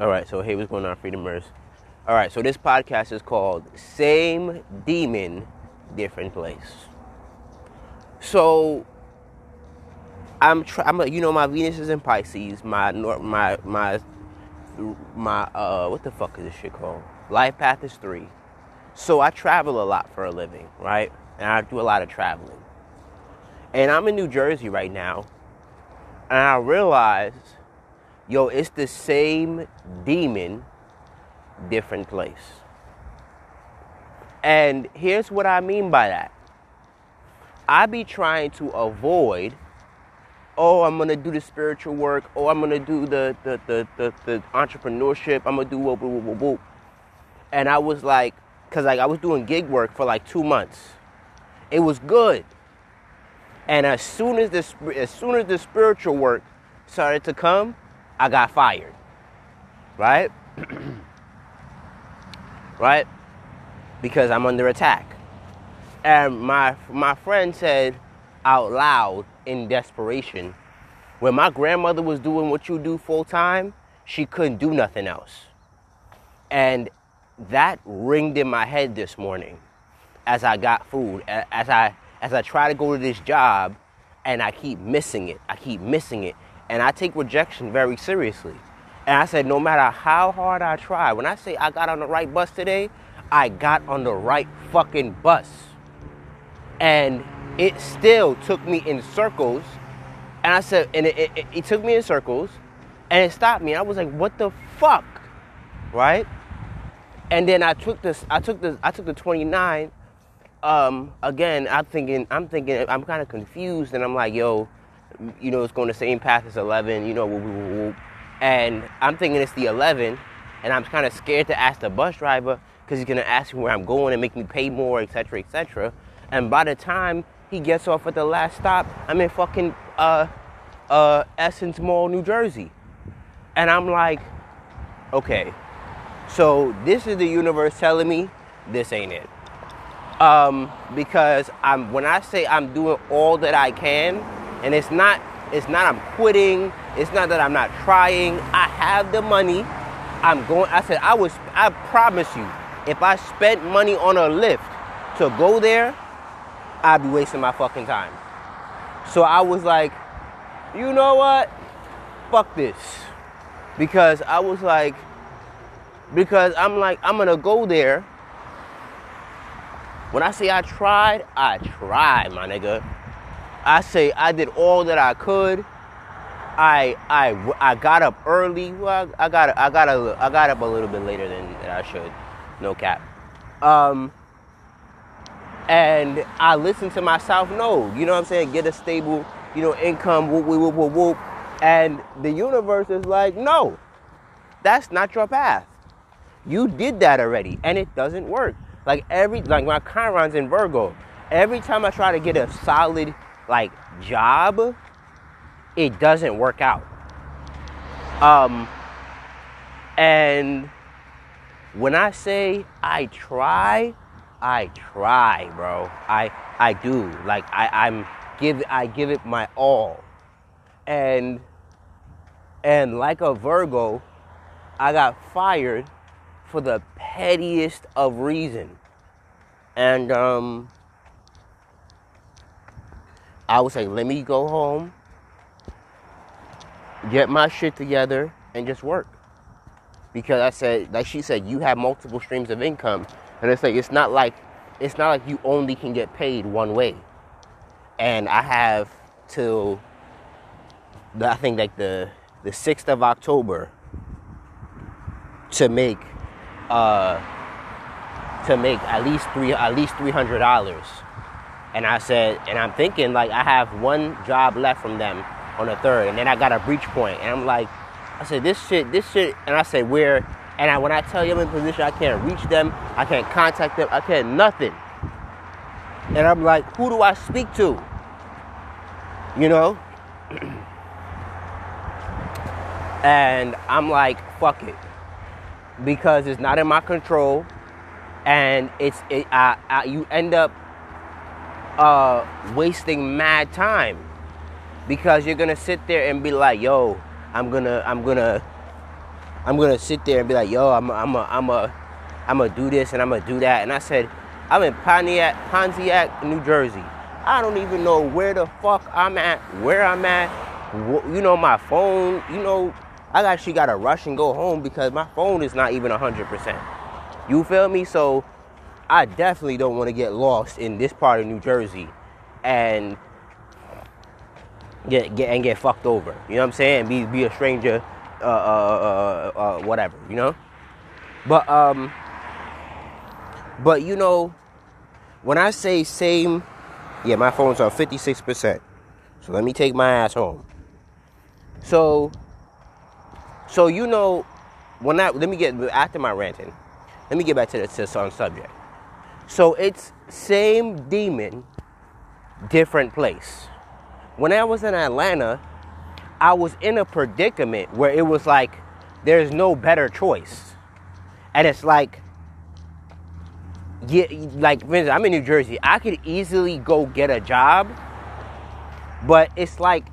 All right, so hey, what's going on, Freedomers? All right, so this podcast is called Same Demon, Different Place. So I'm, try- I'm you know, my Venus is in Pisces. My my my my uh, what the fuck is this shit called? Life path is three. So I travel a lot for a living, right? And I do a lot of traveling. And I'm in New Jersey right now, and I realize, yo, it's the same demon, different place. And here's what I mean by that. I be trying to avoid oh, I'm gonna do the spiritual work, oh, I'm gonna do the the the the, the entrepreneurship, I'm gonna do whoop, whoop, whoop, whoop. And I was like, cause like I was doing gig work for like two months. It was good. And as soon as the as soon as the spiritual work started to come, I got fired. Right? right? Because I'm under attack. And my my friend said out loud in desperation, when my grandmother was doing what you do full time, she couldn't do nothing else. And that ringed in my head this morning as I got food, as I as I try to go to this job and I keep missing it. I keep missing it. And I take rejection very seriously. And I said, no matter how hard I try, when I say I got on the right bus today, I got on the right fucking bus. And it still took me in circles. And I said, and it, it, it took me in circles and it stopped me. I was like, what the fuck? Right? And then I took this, I took this, I took the 29. Um, again, I'm thinking, I'm thinking, I'm kind of confused, and I'm like, yo, you know, it's going the same path as 11, you know, whoop, whoop, whoop. and I'm thinking it's the 11, and I'm kind of scared to ask the bus driver because he's gonna ask me where I'm going and make me pay more, etc., etc. And by the time he gets off at the last stop, I'm in fucking uh, uh, Essence Mall, New Jersey, and I'm like, okay, so this is the universe telling me this ain't it. Um, because I'm when I say I'm doing all that I can, and it's not it's not I'm quitting, it's not that I'm not trying. I have the money. I'm going I said I was I promise you, if I spent money on a Lyft to go there, I'd be wasting my fucking time. So I was like, you know what? Fuck this. Because I was like, because I'm like, I'm gonna go there. When I say I tried, I tried, my nigga. I say I did all that I could. I I I got up early. Well, I got I got a, I got up a little bit later than, than I should. No cap. Um, and I listened to myself. No, you know what I'm saying. Get a stable, you know, income. Whoop whoop whoop whoop whoop. And the universe is like, no, that's not your path. You did that already, and it doesn't work. Like every like my Chiron's in Virgo. Every time I try to get a solid like job, it doesn't work out. Um, and when I say I try, I try, bro. I I do. Like I I'm give I give it my all. And and like a Virgo, I got fired for the pettiest of reason. And um I was like, let me go home, get my shit together, and just work. Because I said, like she said, you have multiple streams of income. And it's like it's not like it's not like you only can get paid one way. And I have till I think like the the sixth of October to make uh to make at least three at least three hundred dollars. And I said, and I'm thinking like I have one job left from them on the third, and then I got a breach point, and I'm like, I said this shit, this shit, and I said where, and I, when I tell you I'm in position, I can't reach them, I can't contact them, I can't nothing. And I'm like, who do I speak to? You know? and I'm like, fuck it, because it's not in my control, and it's it. I, I, you end up uh, wasting mad time because you're gonna sit there and be like, yo, I'm gonna, I'm gonna, I'm gonna sit there and be like, yo, I'm a, I'm a, I'm a, I'm gonna do this and I'm gonna do that. And I said, I'm in Pontiac, Pontiac, New Jersey. I don't even know where the fuck I'm at, where I'm at. You know, my phone. You know, I actually gotta rush and go home because my phone is not even 100%. You feel me? So I definitely don't want to get lost in this part of New Jersey and get get and get fucked over. You know what I'm saying? Be be a stranger, uh, uh, uh, uh, whatever. You know. But um, but you know, when I say same, yeah, my phone's on 56 percent. So let me take my ass home. So, so you know, when I let me get after my ranting, let me get back to the, to the subject. So it's same demon, different place. When I was in Atlanta, I was in a predicament where it was like there's no better choice. And it's like yeah, like I'm in New Jersey. I could easily go get a job, but it's like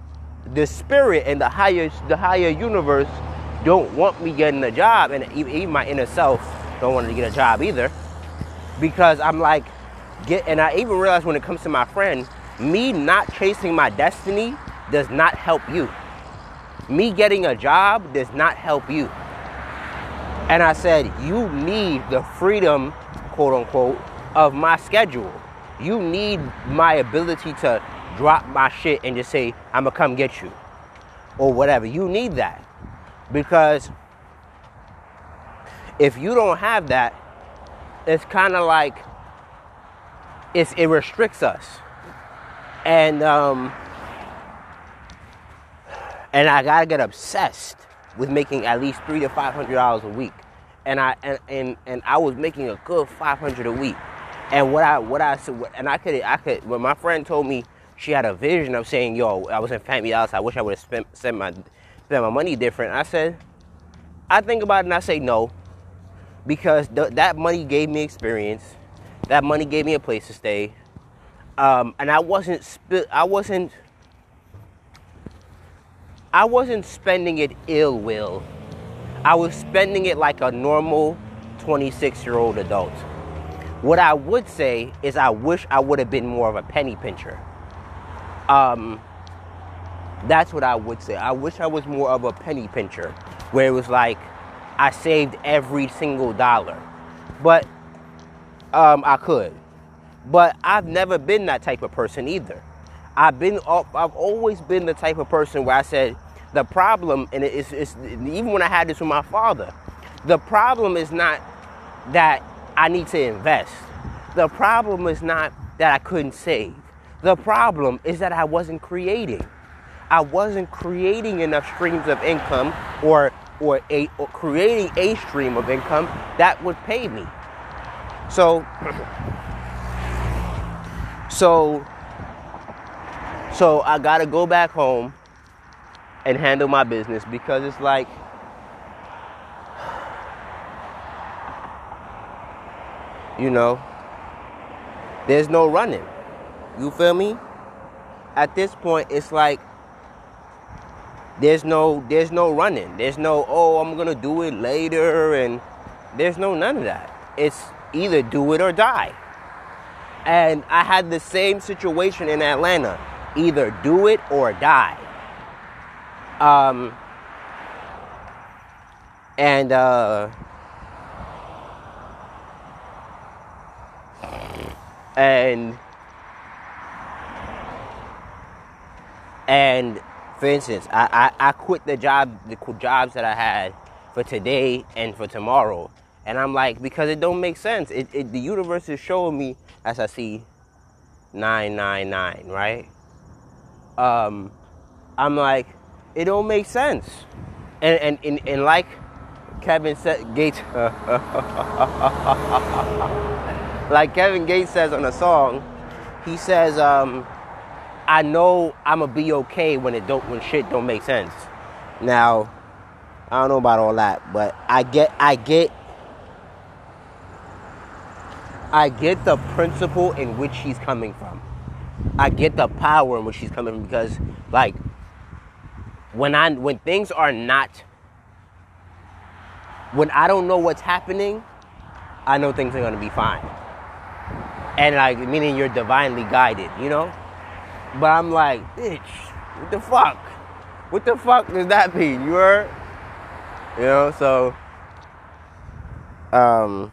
the spirit and the higher the higher universe don't want me getting a job, and even my inner self don't want to get a job either because I'm like, get, and I even realized when it comes to my friend, me not chasing my destiny does not help you. Me getting a job does not help you. And I said, you need the freedom, quote unquote, of my schedule. You need my ability to drop my shit and just say, I'm gonna come get you. Or whatever. You need that. Because if you don't have that, it's kind of like it's, it restricts us. And um, and I gotta get obsessed with making at least three to five hundred dollars a week. And I and, and and I was making a good five hundred a week. And what I what I said and I could I could when my friend told me she had a vision of saying, "Yo, I was in Family House. I wish I would have spent spent my spent my money different." I said, I think about it and I say no because th- that money gave me experience. That money gave me a place to stay, um, and I wasn't sp- I wasn't I wasn't spending it ill will. I was spending it like a normal 26 year old adult. What I would say is I wish I would have been more of a penny pincher. Um, that's what I would say. I wish I was more of a penny pincher, where it was like I saved every single dollar. But um, I could. But I've never been that type of person either. I've been I've always been the type of person where I said the problem, and it's, it's even when I had this with my father, the problem is not that I need to invest. The problem is not that I couldn't save. The problem is that I wasn't creating. I wasn't creating enough streams of income or or a or creating a stream of income that would pay me. So so so I got to go back home and handle my business because it's like you know there's no running. You feel me? At this point it's like there's no there's no running. There's no oh I'm gonna do it later and there's no none of that. It's either do it or die. And I had the same situation in Atlanta. Either do it or die. Um and uh and and for instance, I, I, I quit the job the jobs that I had for today and for tomorrow. And I'm like, because it don't make sense. It, it the universe is showing me as I see 999, right? Um, I'm like, it don't make sense. And and, and, and like Kevin said, Gates, like Kevin Gates says on a song, he says, um, I know I'ma be okay when it don't when shit don't make sense. Now, I don't know about all that, but I get I get I get the principle in which she's coming from. I get the power in which she's coming from because like when I when things are not when I don't know what's happening, I know things are gonna be fine. And like meaning you're divinely guided, you know? But I'm like, bitch, what the fuck? What the fuck does that mean? You heard? You know, so um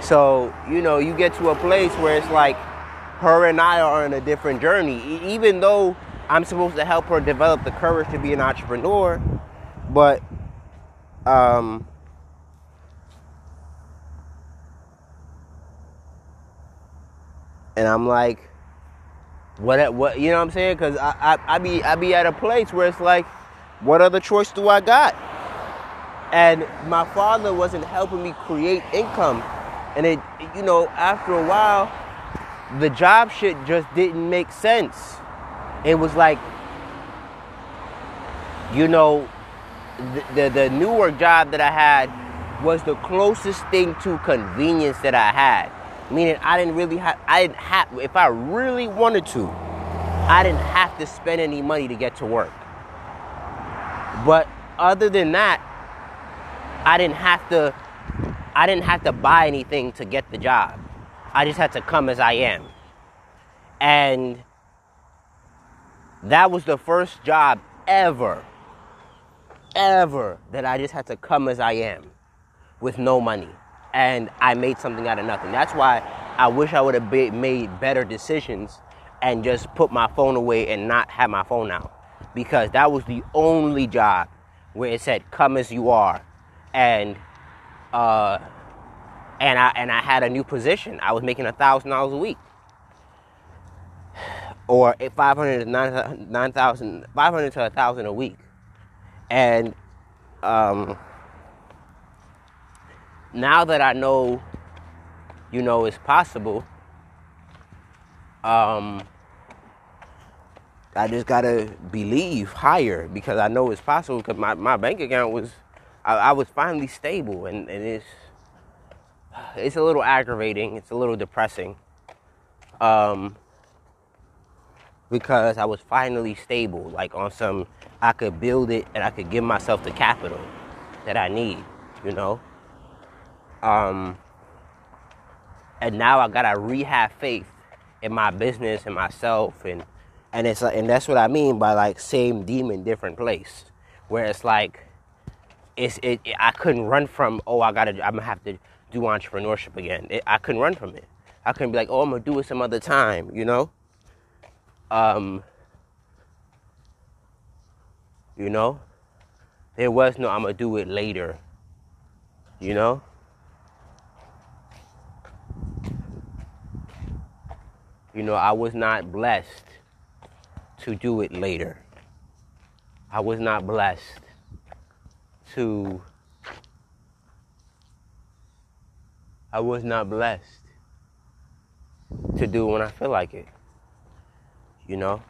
so you know you get to a place where it's like her and I are on a different journey even though I'm supposed to help her develop the courage to be an entrepreneur but um and I'm like what what you know what I'm saying? Cuz I, I I be I be at a place where it's like what other choice do I got? And my father wasn't helping me create income. And it you know after a while the job shit just didn't make sense. It was like you know the, the, the job that i had was the closest thing to convenience that i had meaning i didn't really have i didn't have if i really wanted to i didn't have to spend any money to get to work but other than that i didn't have to I didn't have to buy anything to get the job. I just had to come as I am. And that was the first job ever, ever that I just had to come as I am with no money. And I made something out of nothing. That's why I wish I would have made better decisions and just put my phone away and not have my phone out. Because that was the only job where it said, come as you are. And uh, and I and I had a new position. I was making a thousand dollars a week, or five hundred to nine thousand, five hundred to a thousand a week, and um, now that I know, you know, it's possible. Um, I just gotta believe higher because I know it's possible because my, my bank account was I, I was finally stable, and, and it's it's a little aggravating. It's a little depressing. Um, because I was finally stable, like on some, I could build it and I could give myself the capital that I need, you know. Um, and now I gotta rehab faith in my business and myself, and and it's and that's what I mean by like same demon, different place, where it's like it's it, it, I couldn't run from oh I gotta I'm gonna have to do entrepreneurship again. It, I couldn't run from it. I couldn't be like oh I'm gonna do it some other time, you know. Um, you know, there was no I'm gonna do it later. You know. You know, I was not blessed to do it later. I was not blessed to I was not blessed to do when I feel like it. You know?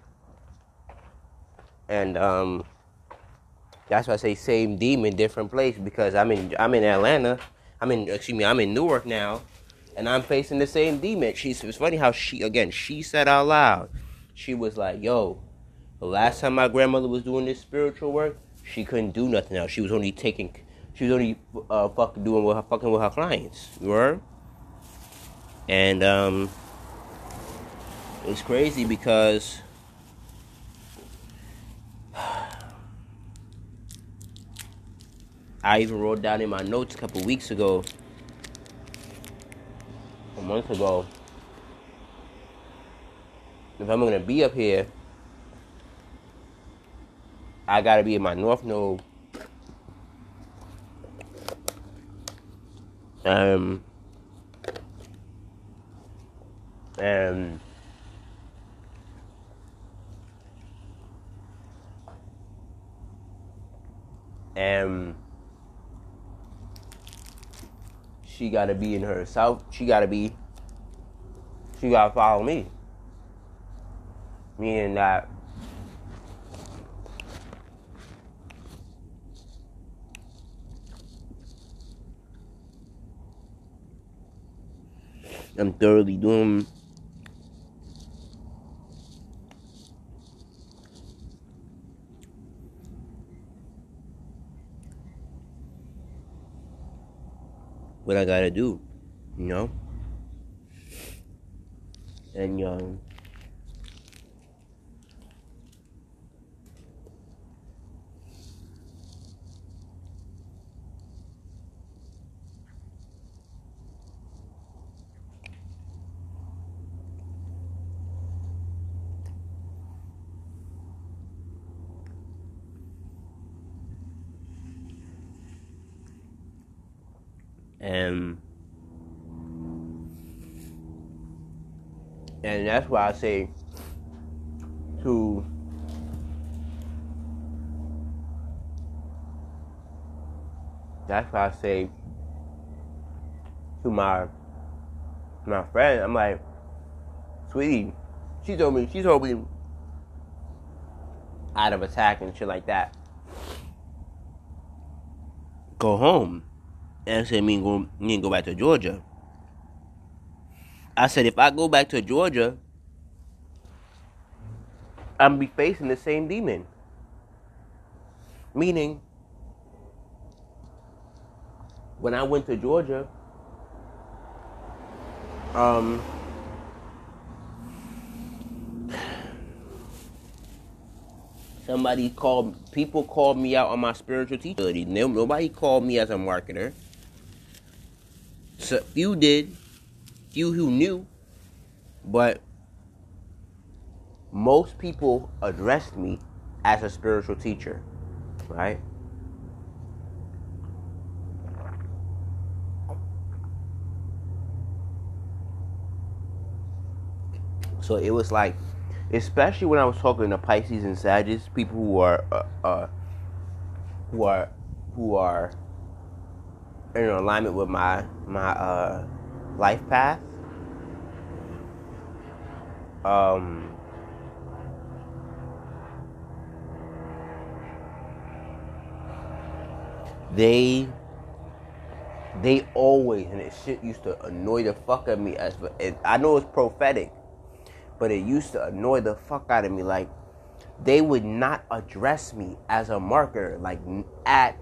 And um that's why I say same demon, different place because I'm in I'm in Atlanta. I'm in excuse me, I'm in Newark now and I'm facing the same demon. She's it's funny how she again she said out loud. She was like, yo, the last time my grandmother was doing this spiritual work, she couldn't do nothing else. She was only taking, she was only uh, fucking doing with her, fucking with her clients. You heard? And um, it's crazy because I even wrote down in my notes a couple weeks ago, a month ago, if I'm gonna be up here I gotta be in my north node. Um, and and she gotta be in her south. She gotta be. She gotta follow me. Meaning that I'm thoroughly doing what I gotta do, you know. And um, and and that's why I say to that's why I say to my my friend, I'm like, sweetie, she told me she told me out of attack and shit like that. Go home and say me go me go back to Georgia. I said if I go back to Georgia, I'm be facing the same demon. Meaning, when I went to Georgia, um, somebody called, people called me out on my spiritual teacher. Nobody called me as a marketer. So few did, few who knew, but most people addressed me as a spiritual teacher, right? So it was like, especially when I was talking to Pisces and Sagittarius, people who are, uh, uh, who are, who are in alignment with my my uh, life path. Um, they they always and it shit used to annoy the fuck out of me as it, I know it's prophetic, but it used to annoy the fuck out of me like they would not address me as a marketer like at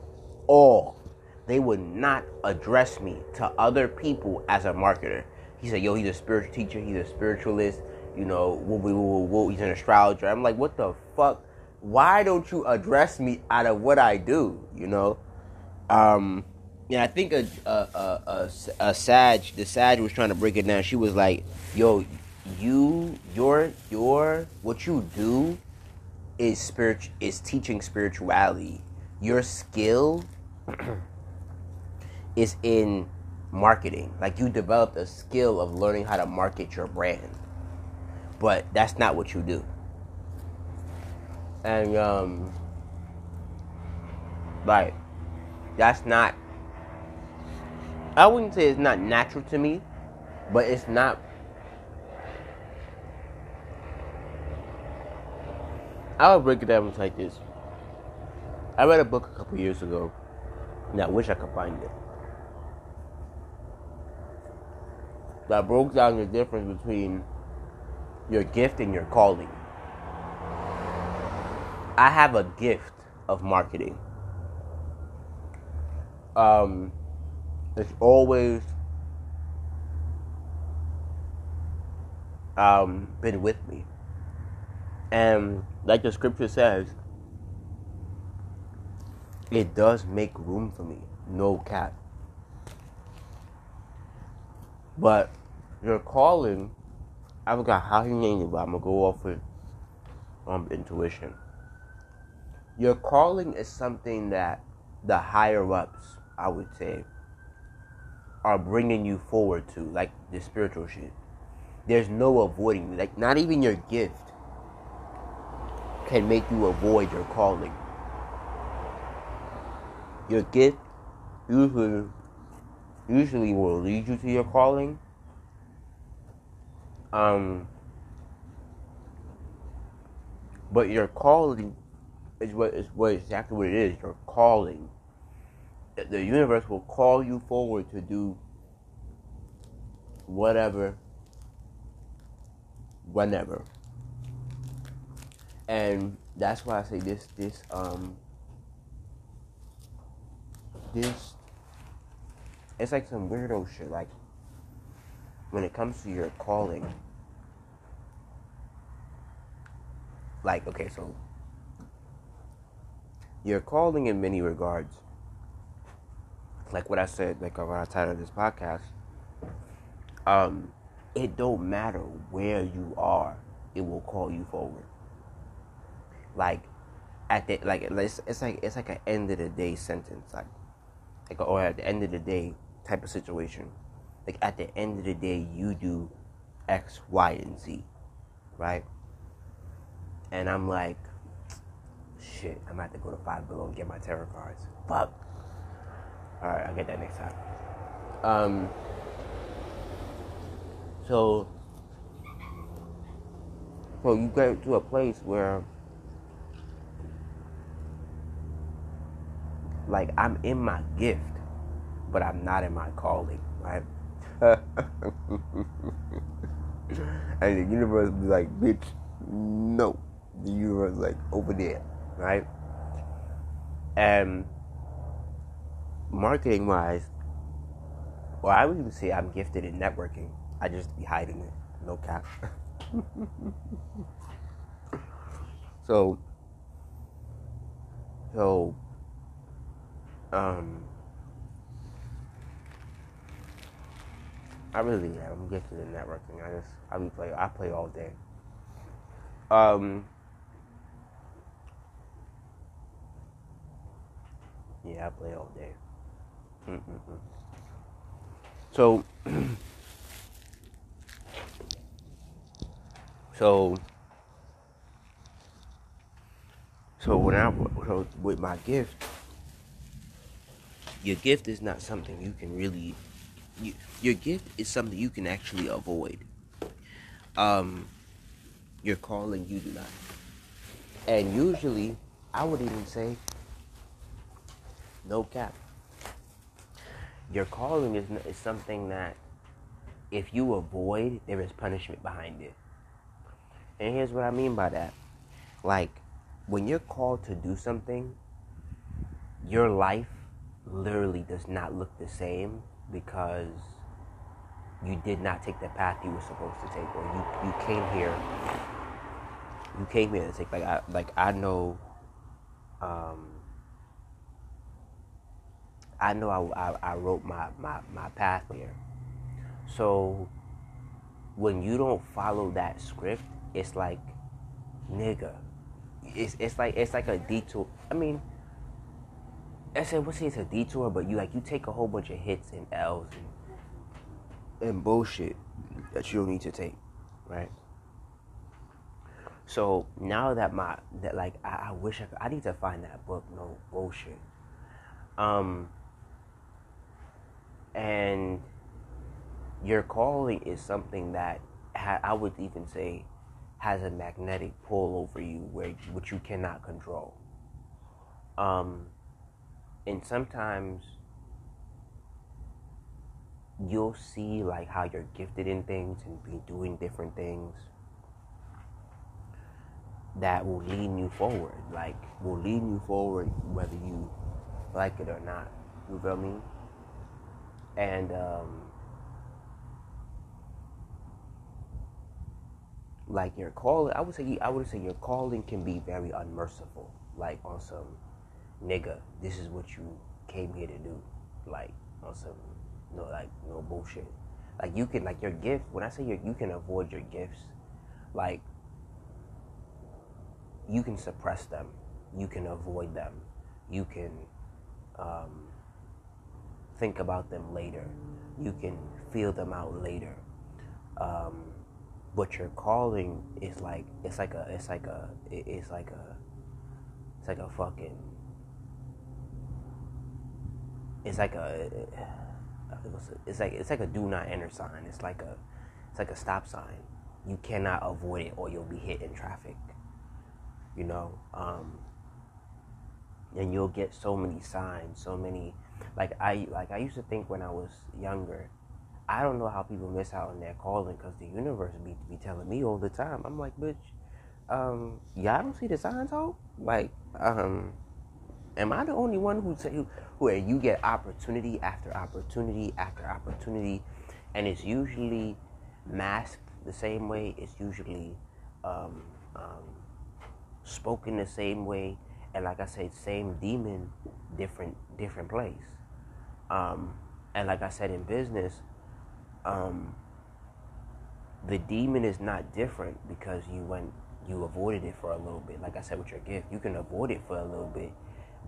all they would not address me to other people as a marketer. He said, "Yo, he's a spiritual teacher. He's a spiritualist. You know, woo, woo, woo, woo, he's an astrologer." I'm like, "What the fuck? Why don't you address me out of what I do?" You know. Um, yeah, I think a a, a a a Sag, the Sag was trying to break it down. She was like, "Yo, you, your, your, what you do is spirit is teaching spirituality. Your skill." is in marketing. Like you developed a skill of learning how to market your brand. But that's not what you do. And um like that's not I wouldn't say it's not natural to me, but it's not I would break it down like this. I read a book a couple years ago, and I wish I could find it. That broke down the difference between your gift and your calling. I have a gift of marketing. Um, it's always um, been with me. And like the scripture says, it does make room for me. No cap. But your calling, I forgot how he named it, but I'm gonna go off with um, intuition. Your calling is something that the higher ups, I would say, are bringing you forward to, like the spiritual shit. There's no avoiding, like not even your gift can make you avoid your calling. Your gift usually usually will lead you to your calling um, but your calling is what is what exactly what it is. Your calling. The universe will call you forward to do whatever, whenever. And that's why I say this this um this it's like some weirdo shit. Like when it comes to your calling, like okay, so your calling in many regards, like what I said, like when I titled this podcast, um, it don't matter where you are, it will call you forward. Like at the like it's, it's like it's like an end of the day sentence, like like or at the end of the day type of situation. Like at the end of the day, you do X, Y, and Z, right? And I'm like, shit, I'm gonna have to go to Five Below and get my tarot cards. Fuck. All right, I'll get that next time. Um. So, so you get to a place where, like, I'm in my gift, but I'm not in my calling, right? and the universe be like, bitch, no. The universe like over there, right? And marketing wise, well, I would even say I'm gifted in networking. I just be hiding it, no cap. so, so, um, I really am. I'm gifted in networking. I just I be play I play all day. Um Yeah, I play all day. Mm-mm-mm. So so so when I so with my gift your gift is not something you can really you, your gift is something you can actually avoid. Um, your calling, you do not. And usually, I would even say, no cap. Your calling is, is something that if you avoid, there is punishment behind it. And here's what I mean by that. Like, when you're called to do something, your life literally does not look the same because you did not take the path you were supposed to take, or you, you came here. You came here to take like I like I know. Um, I know I, I, I wrote my, my, my path here. So when you don't follow that script, it's like, nigga, it's it's like it's like a detour. I mean, I said, what's it's a detour, but you like you take a whole bunch of hits and L's and, and bullshit that you don't need to take, right? So now that my that like I, I wish I could, I need to find that book. No bullshit. Um. And your calling is something that ha- I would even say has a magnetic pull over you, where which you cannot control. Um and sometimes you'll see like how you're gifted in things and be doing different things that will lead you forward like will lead you forward whether you like it or not. You feel me? And um like your calling i would say i would say your calling can be very unmerciful like on some nigga, this is what you came here to do. Like, on some, no, like, no bullshit. Like, you can, like, your gift, when I say you you can avoid your gifts, like, you can suppress them. You can avoid them. You can um, think about them later. You can feel them out later. Um, but your calling is like it's like a it's like a it's like a it's like a fucking it's like a it's like it's like a do not enter sign. It's like a it's like a stop sign. You cannot avoid it or you'll be hit in traffic. You know, um, and you'll get so many signs, so many. Like I like I used to think when I was younger, I don't know how people miss out on their calling because the universe be be telling me all the time. I'm like, bitch, um, y'all don't see the signs, ho? Like, um, Am I the only one who who, where you get opportunity after opportunity after opportunity, and it's usually masked the same way. It's usually um, um, spoken the same way, and like I said, same demon, different different place. Um, and like I said in business, um, the demon is not different because you went you avoided it for a little bit. Like I said with your gift, you can avoid it for a little bit,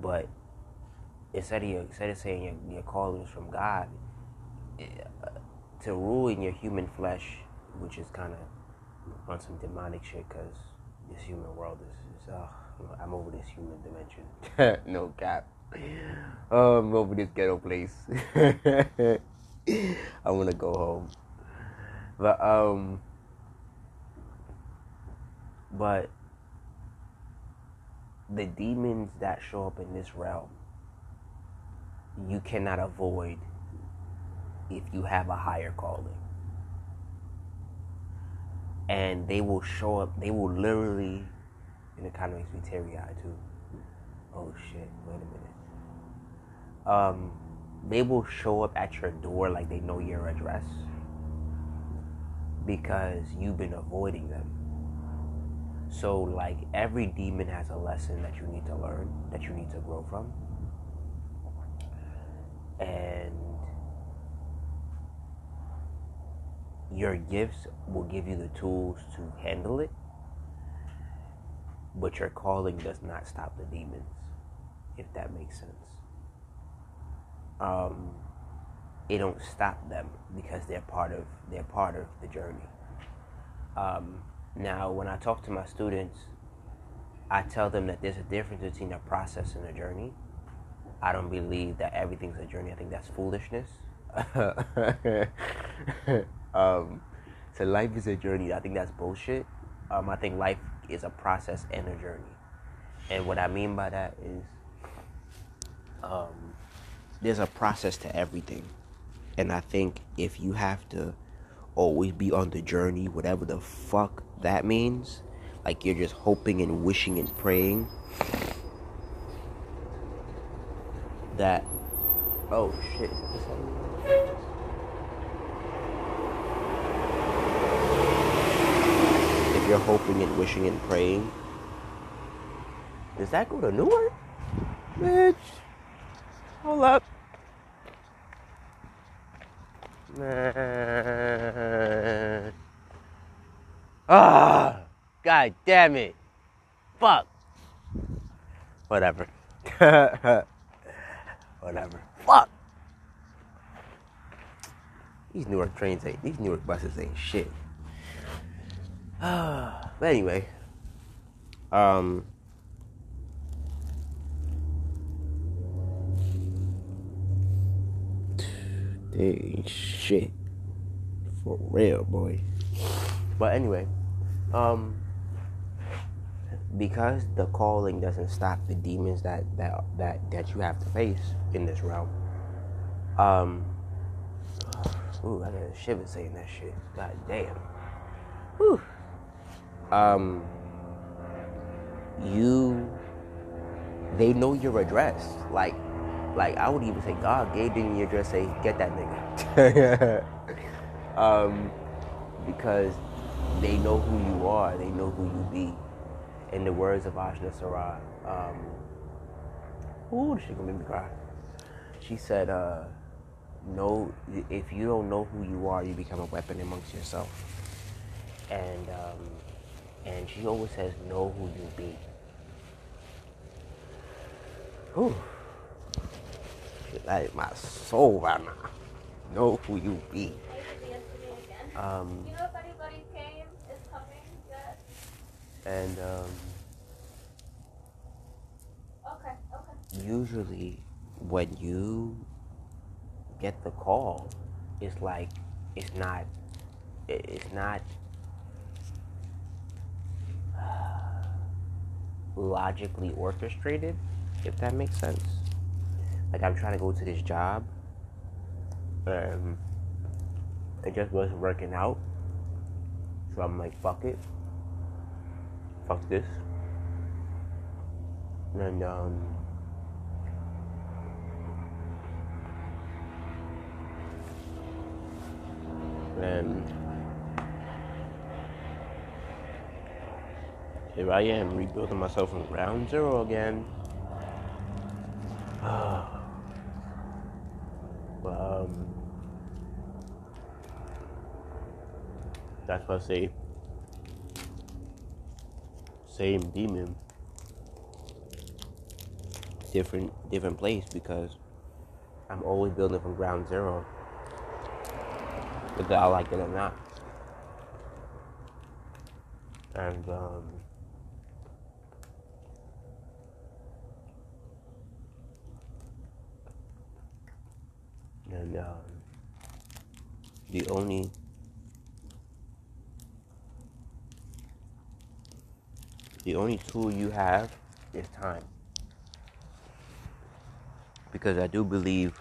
but instead of, your, instead of saying your, your calling is from God, eh, to rule in your human flesh, which is kind of on some demonic shit, because this human world is, is uh, I'm over this human dimension. no cap. Um, over this ghetto place. I want to go home. But um, but the demons that show up in this realm, you cannot avoid if you have a higher calling. And they will show up, they will literally, and it kind of makes me teary eyed too. Oh shit, wait a minute. Um, they will show up at your door like they know your address because you've been avoiding them. So, like, every demon has a lesson that you need to learn, that you need to grow from. And your gifts will give you the tools to handle it, but your calling does not stop the demons, if that makes sense. Um, it don't stop them because they're part of they're part of the journey. Um, now, when I talk to my students, I tell them that there's a difference between a process and a journey. I don't believe that everything's a journey. I think that's foolishness. um, so life is a journey. I think that's bullshit. Um, I think life is a process and a journey. And what I mean by that is, um, there's a process to everything. And I think if you have to always be on the journey, whatever the fuck that means, like you're just hoping and wishing and praying that, oh shit, if you're hoping and wishing and praying, does that go to Newark? Bitch, hold up. Man. Ah, god damn it. Fuck. Whatever. Whatever. Fuck. These Newark trains ain't, these Newark buses ain't shit. but anyway, um, Dang shit. For real, boy. But anyway, um because the calling doesn't stop the demons that that that that you have to face in this realm. Um Ooh, I got a shiver saying that shit. God damn. Whew. Um you they know your address. Like like I would even say God gave them your address. Say get that nigga, um, because they know who you are. They know who you be. In the words of Ajna Sarah, um, ooh, she gonna make me cry. She said, uh, "No, if you don't know who you are, you become a weapon amongst yourself." And um, and she always says, "Know who you be." Whew like my soul right now. Know who you be. Um, you know if anybody came, is coming yet? And um, okay, okay. Usually, when you get the call, it's like it's not, it's not logically orchestrated, if that makes sense. Like I'm trying to go to this job. Um, it just wasn't working out. So I'm like, fuck it fuck this. And um, and here I am rebuilding myself from ground zero again. um, that's what I say same demon. Different different place because I'm always building from ground zero. Whether I like it or not. And um, and um, the only the only tool you have is time because I do believe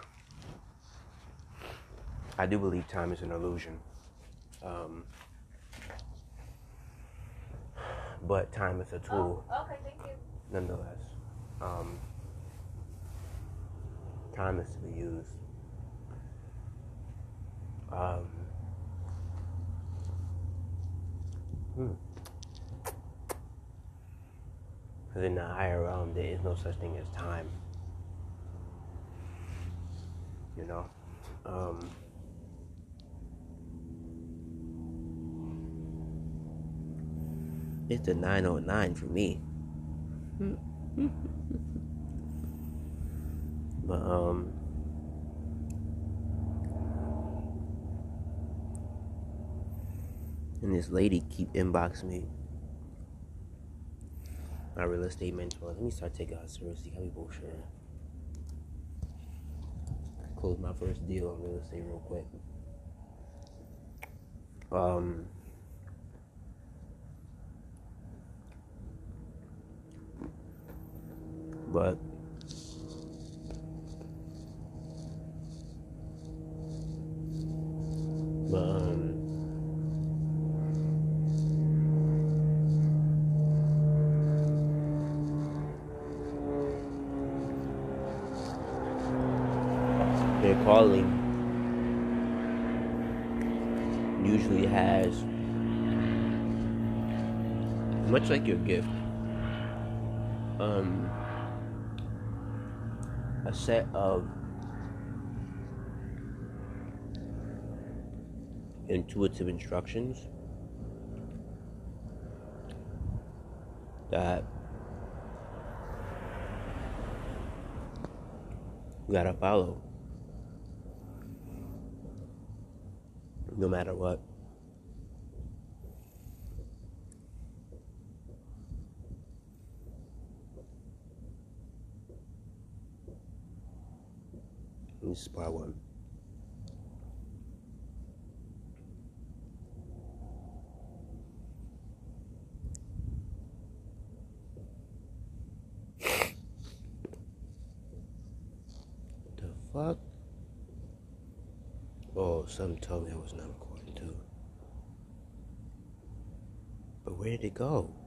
I do believe time is an illusion um, but time is a tool Oh, okay, thank you. nonetheless um, time is to be used um, hmm. Because in the higher realm, there is no such thing as time. You know? Um, it's the 909 for me. but, um, and this lady keep inboxing me my real estate mentor let me start taking her seriously. Can we bullshit close my first deal on real estate real quick. Um but like your gift um a set of intuitive instructions that you gotta follow no matter what. Is one. the fuck? Oh, something told me I was not recording too. But where did it go?